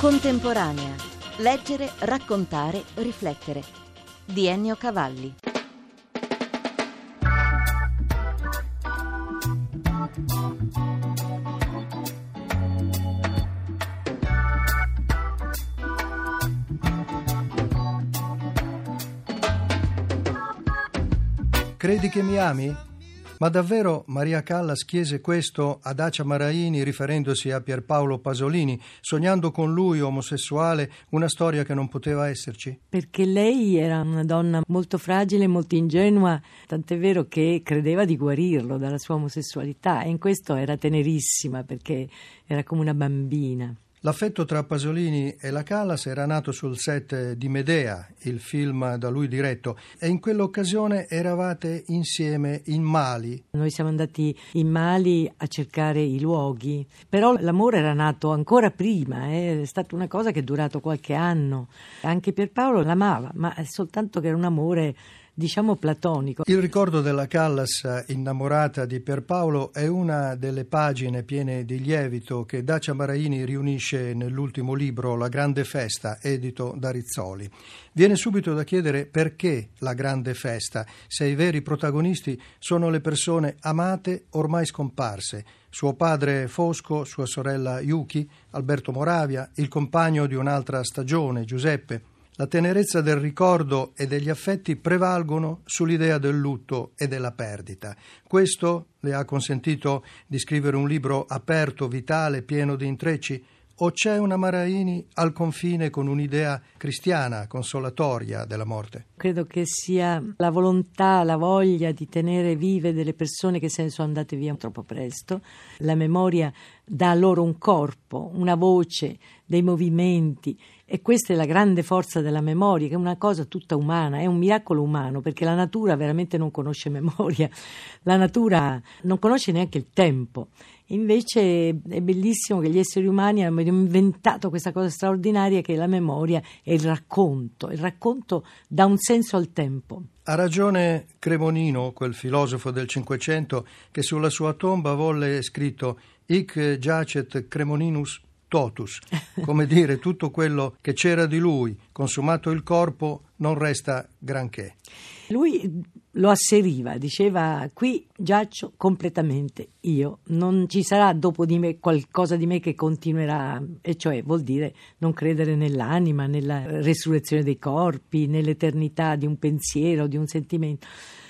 Contemporanea. Leggere, raccontare, riflettere. Di Ennio Cavalli. Credi che mi ami? Ma davvero Maria Callas chiese questo ad Acia Maraini riferendosi a Pierpaolo Pasolini, sognando con lui, omosessuale, una storia che non poteva esserci? Perché lei era una donna molto fragile, molto ingenua, tant'è vero che credeva di guarirlo dalla sua omosessualità e in questo era tenerissima perché era come una bambina. L'affetto tra Pasolini e la Callas era nato sul set di Medea, il film da lui diretto, e in quell'occasione eravate insieme in Mali. Noi siamo andati in Mali a cercare i luoghi, però l'amore era nato ancora prima, eh. è stata una cosa che è durato qualche anno. Anche Pierpaolo l'amava, ma soltanto che era un amore diciamo platonico. Il ricordo della Callas innamorata di Pierpaolo è una delle pagine piene di lievito che Dacia Maraini riunisce nell'ultimo libro La grande festa, edito da Rizzoli. Viene subito da chiedere perché la grande festa, se i veri protagonisti sono le persone amate ormai scomparse, suo padre Fosco, sua sorella Yuki, Alberto Moravia, il compagno di un'altra stagione, Giuseppe. La tenerezza del ricordo e degli affetti prevalgono sull'idea del lutto e della perdita. Questo le ha consentito di scrivere un libro aperto, vitale, pieno di intrecci? O c'è una Maraini al confine con un'idea cristiana, consolatoria della morte? Credo che sia la volontà, la voglia di tenere vive delle persone che se ne sono andate via troppo presto. La memoria dà loro un corpo, una voce, dei movimenti e questa è la grande forza della memoria, che è una cosa tutta umana, è un miracolo umano, perché la natura veramente non conosce memoria, la natura non conosce neanche il tempo. Invece è bellissimo che gli esseri umani hanno inventato questa cosa straordinaria che è la memoria e il racconto. Il racconto dà un senso al tempo. Ha ragione Cremonino, quel filosofo del Cinquecento, che sulla sua tomba volle scritto Hic giacet Cremoninus totus, come dire tutto quello che c'era di lui, consumato il corpo, non resta granché. Lui lo asseriva, diceva qui giaccio completamente io, non ci sarà dopo di me qualcosa di me che continuerà, e cioè vuol dire non credere nell'anima, nella resurrezione dei corpi, nell'eternità di un pensiero, di un sentimento.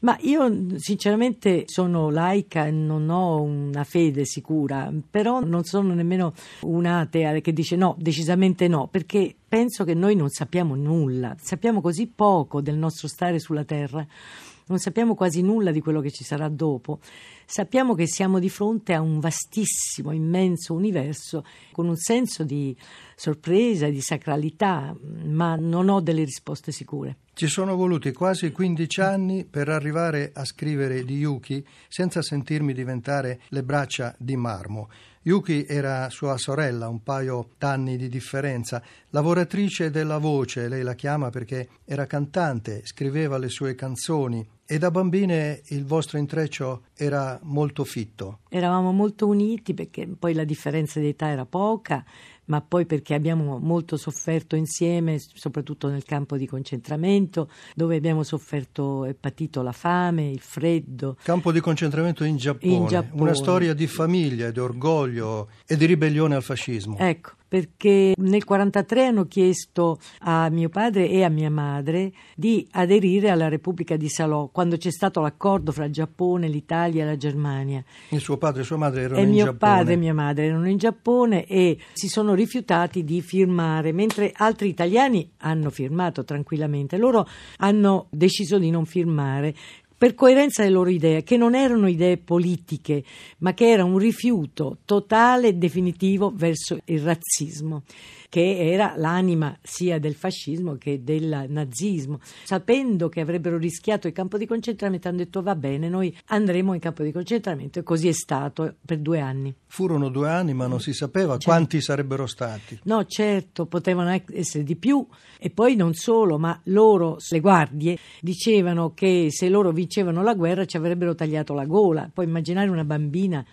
Ma io sinceramente sono laica e non ho una fede sicura, però non sono nemmeno un'atea che dice no, decisamente no, perché penso che noi non sappiamo nulla, sappiamo così poco del nostro stare sulla Terra non sappiamo quasi nulla di quello che ci sarà dopo. Sappiamo che siamo di fronte a un vastissimo, immenso universo con un senso di sorpresa, di sacralità, ma non ho delle risposte sicure. Ci sono voluti quasi 15 anni per arrivare a scrivere di Yuki senza sentirmi diventare le braccia di marmo. Yuki era sua sorella, un paio d'anni di differenza, lavoratrice della voce, lei la chiama perché era cantante, scriveva le sue canzoni e da bambine il vostro intreccio era molto fitto. Eravamo molto uniti perché poi la differenza di età era poca ma poi perché abbiamo molto sofferto insieme, soprattutto nel campo di concentramento, dove abbiamo sofferto e patito la fame, il freddo. Campo di concentramento in Giappone, in Giappone. una storia di famiglia, di orgoglio e di ribellione al fascismo. Ecco, perché nel 1943 hanno chiesto a mio padre e a mia madre di aderire alla Repubblica di Salò quando c'è stato l'accordo fra Giappone, l'Italia e la Germania. Il suo padre e sua madre erano e in Giappone. mio padre e mia madre erano in Giappone e si sono rifiutati di firmare, mentre altri italiani hanno firmato tranquillamente. Loro hanno deciso di non firmare per coerenza delle loro idee, che non erano idee politiche, ma che era un rifiuto totale e definitivo verso il razzismo che era l'anima sia del fascismo che del nazismo. Sapendo che avrebbero rischiato il campo di concentramento, hanno detto va bene, noi andremo in campo di concentramento e così è stato per due anni. Furono due anni, ma non si sapeva certo. quanti sarebbero stati. No, certo, potevano essere di più e poi non solo, ma loro, le guardie, dicevano che se loro vincevano la guerra ci avrebbero tagliato la gola. Puoi immaginare una bambina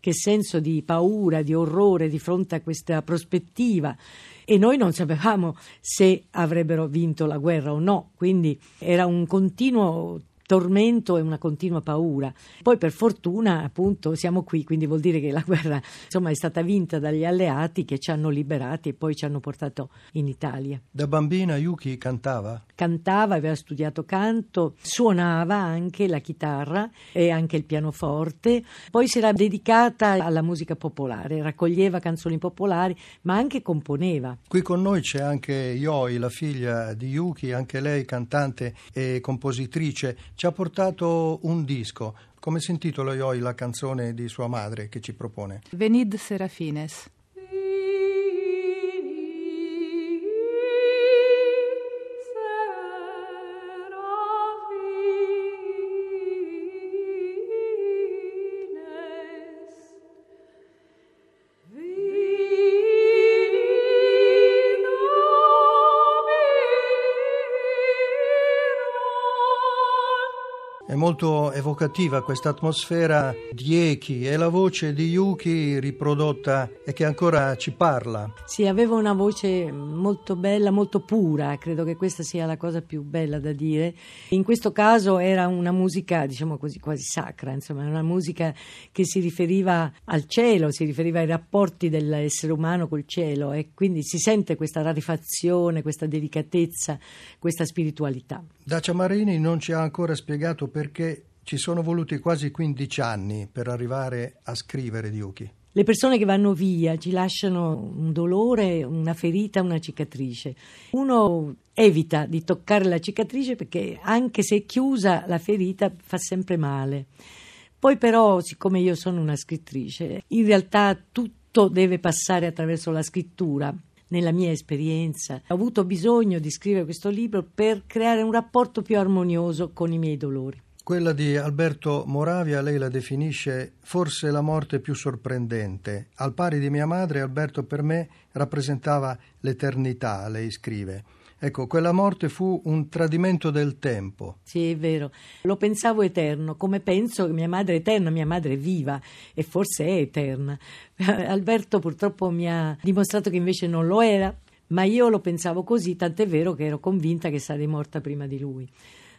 che senso di paura, di orrore di fronte a questa prospettiva e noi non sapevamo se avrebbero vinto la guerra o no, quindi era un continuo tormento e una continua paura. Poi per fortuna appunto siamo qui, quindi vuol dire che la guerra insomma, è stata vinta dagli alleati che ci hanno liberati e poi ci hanno portato in Italia. Da bambina Yuki cantava? Cantava, aveva studiato canto, suonava anche la chitarra e anche il pianoforte, poi si era dedicata alla musica popolare, raccoglieva canzoni popolari ma anche componeva. Qui con noi c'è anche Yoi, la figlia di Yuki, anche lei cantante e compositrice ci ha portato un disco. Come si intitola Ioi la canzone di sua madre che ci propone? Venid Serafines. Molto evocativa questa atmosfera di echi e la voce di Yuki riprodotta e che ancora ci parla. Sì, aveva una voce molto bella, molto pura, credo che questa sia la cosa più bella da dire. In questo caso era una musica, diciamo così, quasi sacra, insomma, una musica che si riferiva al cielo, si riferiva ai rapporti dell'essere umano col cielo e quindi si sente questa rarefazione, questa delicatezza, questa spiritualità. Dacia Marini non ci ha ancora spiegato perché ci sono voluti quasi 15 anni per arrivare a scrivere di Yuki. Le persone che vanno via ci lasciano un dolore, una ferita, una cicatrice. Uno evita di toccare la cicatrice perché anche se è chiusa la ferita fa sempre male. Poi però, siccome io sono una scrittrice, in realtà tutto deve passare attraverso la scrittura nella mia esperienza. Ho avuto bisogno di scrivere questo libro per creare un rapporto più armonioso con i miei dolori. Quella di Alberto Moravia lei la definisce forse la morte più sorprendente. Al pari di mia madre, Alberto per me rappresentava l'eternità, lei scrive. Ecco, quella morte fu un tradimento del tempo. Sì, è vero. Lo pensavo eterno, come penso che mia madre è eterna, mia madre è viva e forse è eterna. Alberto purtroppo mi ha dimostrato che invece non lo era, ma io lo pensavo così, tant'è vero che ero convinta che sarei morta prima di lui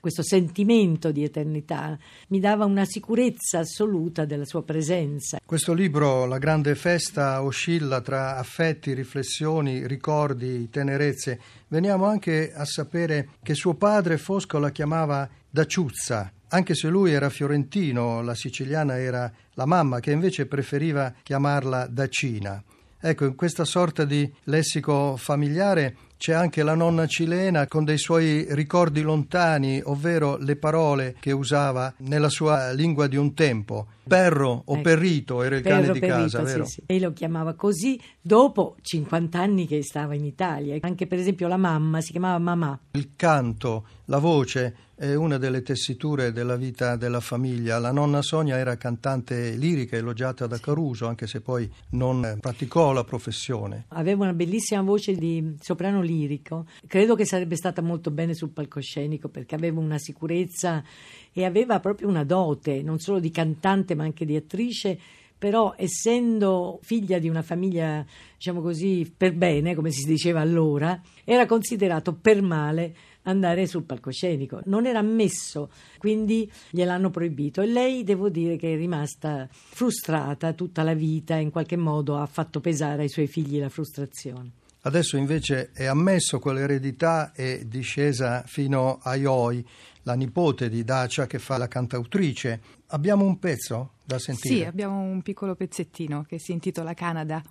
questo sentimento di eternità, mi dava una sicurezza assoluta della sua presenza. Questo libro, La grande festa, oscilla tra affetti, riflessioni, ricordi, tenerezze. Veniamo anche a sapere che suo padre Fosco la chiamava Daciuzza, anche se lui era fiorentino, la siciliana era la mamma che invece preferiva chiamarla Dacina. Ecco, in questa sorta di lessico familiare c'è anche la nonna cilena con dei suoi ricordi lontani, ovvero le parole che usava nella sua lingua di un tempo. Perro o ecco. perrito era il Perro, cane di perrito, casa, sì, vero? Sì. E lo chiamava così dopo 50 anni che stava in Italia. Anche per esempio la mamma si chiamava mamà. Il canto, la voce è una delle tessiture della vita della famiglia. La nonna Sonia era cantante lirica, elogiata da Caruso, anche se poi non praticò la professione. Aveva una bellissima voce di soprano lirico. Credo che sarebbe stata molto bene sul palcoscenico perché aveva una sicurezza e aveva proprio una dote, non solo di cantante ma anche di attrice però essendo figlia di una famiglia, diciamo così, per bene, come si diceva allora, era considerato per male andare sul palcoscenico. Non era ammesso, quindi gliel'hanno proibito e lei devo dire che è rimasta frustrata tutta la vita, in qualche modo ha fatto pesare ai suoi figli la frustrazione. Adesso invece è ammesso quell'eredità è discesa fino a Ioi, la nipote di Dacia che fa la cantautrice. Abbiamo un pezzo da sentire? Sì, abbiamo un piccolo pezzettino che si intitola Canada.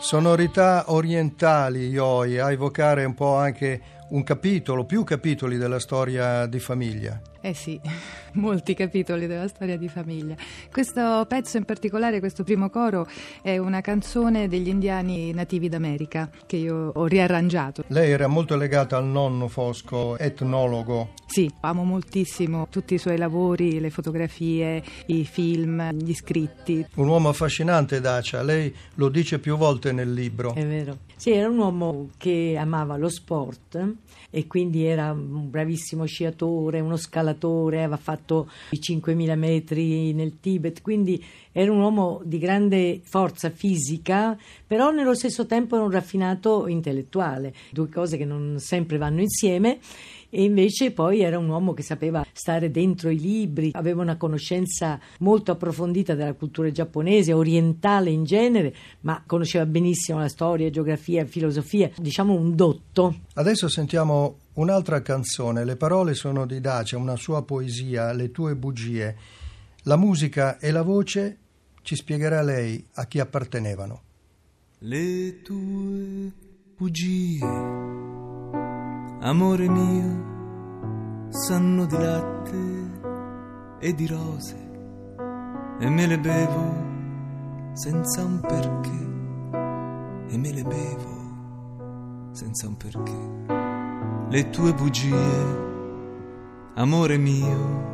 Sonorità orientali, Ioi, a evocare un po' anche un capitolo, più capitoli della storia di famiglia. Eh sì, molti capitoli della storia di famiglia. Questo pezzo in particolare, questo primo coro, è una canzone degli indiani nativi d'America che io ho riarrangiato. Lei era molto legata al nonno Fosco, etnologo. Sì, amo moltissimo tutti i suoi lavori, le fotografie, i film, gli scritti. Un uomo affascinante, Dacia, lei lo dice più volte nel libro. È vero. Sì, era un uomo che amava lo sport e quindi era un bravissimo sciatore, uno scalatore, aveva fatto i 5.000 metri nel Tibet, quindi era un uomo di grande forza fisica, però nello stesso tempo era un raffinato intellettuale, due cose che non sempre vanno insieme e invece poi era un uomo che sapeva stare dentro i libri, aveva una conoscenza molto approfondita della cultura giapponese, orientale in genere, ma conosceva benissimo la storia, geografia, filosofia, diciamo un dotto. Adesso sentiamo un'altra canzone, le parole sono di Dacia, una sua poesia, Le tue bugie. La musica e la voce ci spiegherà lei a chi appartenevano. Le tue bugie amore mio, sanno di latte e di rose e me le bevo senza un perché e me le bevo senza un perché. Le tue bugie, amore mio,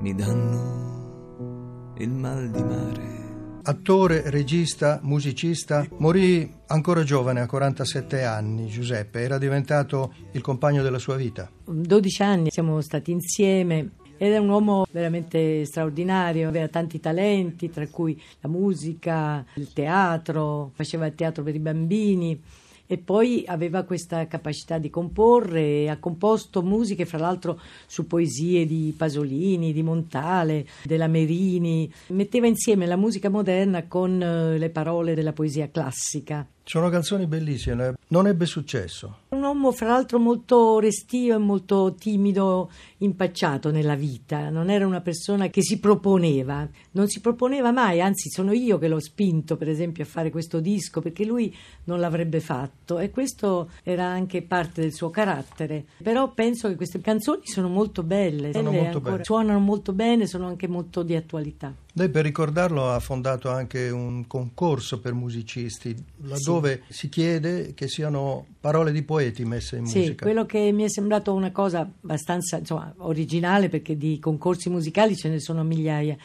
mi danno il mal di mare. Attore, regista, musicista, morì ancora giovane, a 47 anni, Giuseppe. Era diventato il compagno della sua vita. 12 anni siamo stati insieme. Era un uomo veramente straordinario, aveva tanti talenti, tra cui la musica, il teatro, faceva il teatro per i bambini e poi aveva questa capacità di comporre e ha composto musiche fra l'altro su poesie di Pasolini, di Montale, della Merini, metteva insieme la musica moderna con eh, le parole della poesia classica. Sono canzoni bellissime, non ebbe successo. Un uomo, fra l'altro, molto restio e molto timido, impacciato nella vita. Non era una persona che si proponeva, non si proponeva mai, anzi, sono io che l'ho spinto, per esempio, a fare questo disco perché lui non l'avrebbe fatto e questo era anche parte del suo carattere. Però penso che queste canzoni sono molto belle, sono molto belle. suonano molto bene, sono anche molto di attualità. Lei per ricordarlo ha fondato anche un concorso per musicisti, laddove sì. si chiede che siano parole di poeti messe in sì, musica. Sì, quello che mi è sembrato una cosa abbastanza insomma, originale, perché di concorsi musicali ce ne sono migliaia,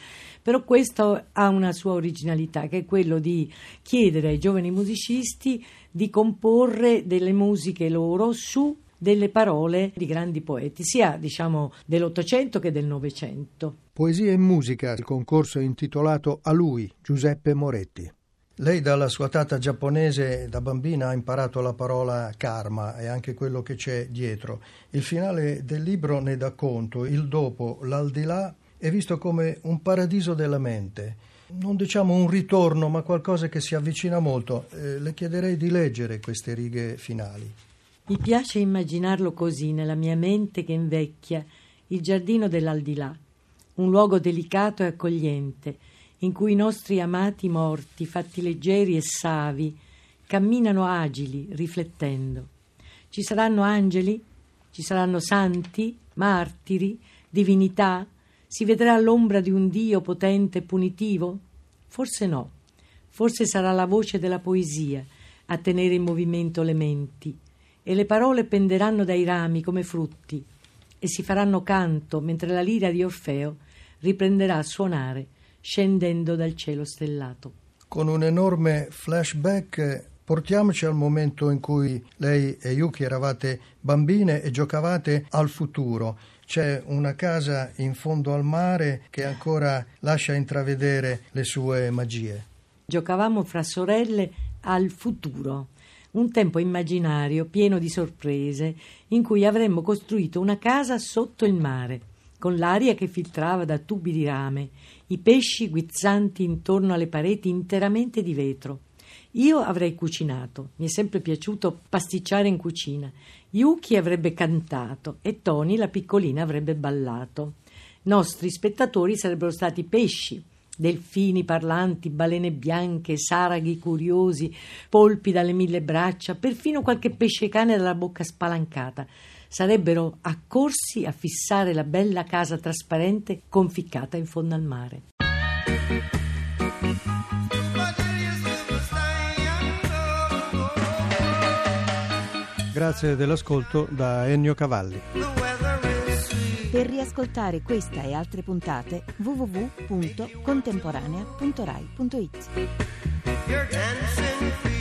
però questo ha una sua originalità, che è quello di chiedere ai giovani musicisti di comporre delle musiche loro su delle parole di grandi poeti, sia diciamo dell'Ottocento che del Novecento. Poesia e musica, il concorso è intitolato a lui, Giuseppe Moretti. Lei dalla sua tata giapponese da bambina ha imparato la parola karma e anche quello che c'è dietro. Il finale del libro ne dà conto, il dopo, l'aldilà è visto come un paradiso della mente. Non diciamo un ritorno, ma qualcosa che si avvicina molto. Eh, le chiederei di leggere queste righe finali. Mi piace immaginarlo così nella mia mente che invecchia, il giardino dell'aldilà, un luogo delicato e accogliente, in cui i nostri amati morti, fatti leggeri e savi, camminano agili, riflettendo. Ci saranno angeli? Ci saranno santi, martiri, divinità? Si vedrà l'ombra di un Dio potente e punitivo? Forse no. Forse sarà la voce della poesia a tenere in movimento le menti e le parole penderanno dai rami come frutti e si faranno canto mentre la lira di Orfeo riprenderà a suonare scendendo dal cielo stellato. Con un enorme flashback portiamoci al momento in cui lei e Yuki eravate bambine e giocavate al futuro. C'è una casa in fondo al mare che ancora lascia intravedere le sue magie. Giocavamo fra sorelle al futuro un tempo immaginario pieno di sorprese, in cui avremmo costruito una casa sotto il mare, con l'aria che filtrava da tubi di rame, i pesci guizzanti intorno alle pareti interamente di vetro. Io avrei cucinato, mi è sempre piaciuto pasticciare in cucina. Yuki avrebbe cantato e Tony, la piccolina, avrebbe ballato. Nostri spettatori sarebbero stati pesci delfini parlanti, balene bianche, saraghi curiosi, polpi dalle mille braccia, perfino qualche pesce cane dalla bocca spalancata. Sarebbero accorsi a fissare la bella casa trasparente conficcata in fondo al mare. Grazie dell'ascolto da Ennio Cavalli. Per riascoltare questa e altre puntate www.contemporanea.rai.it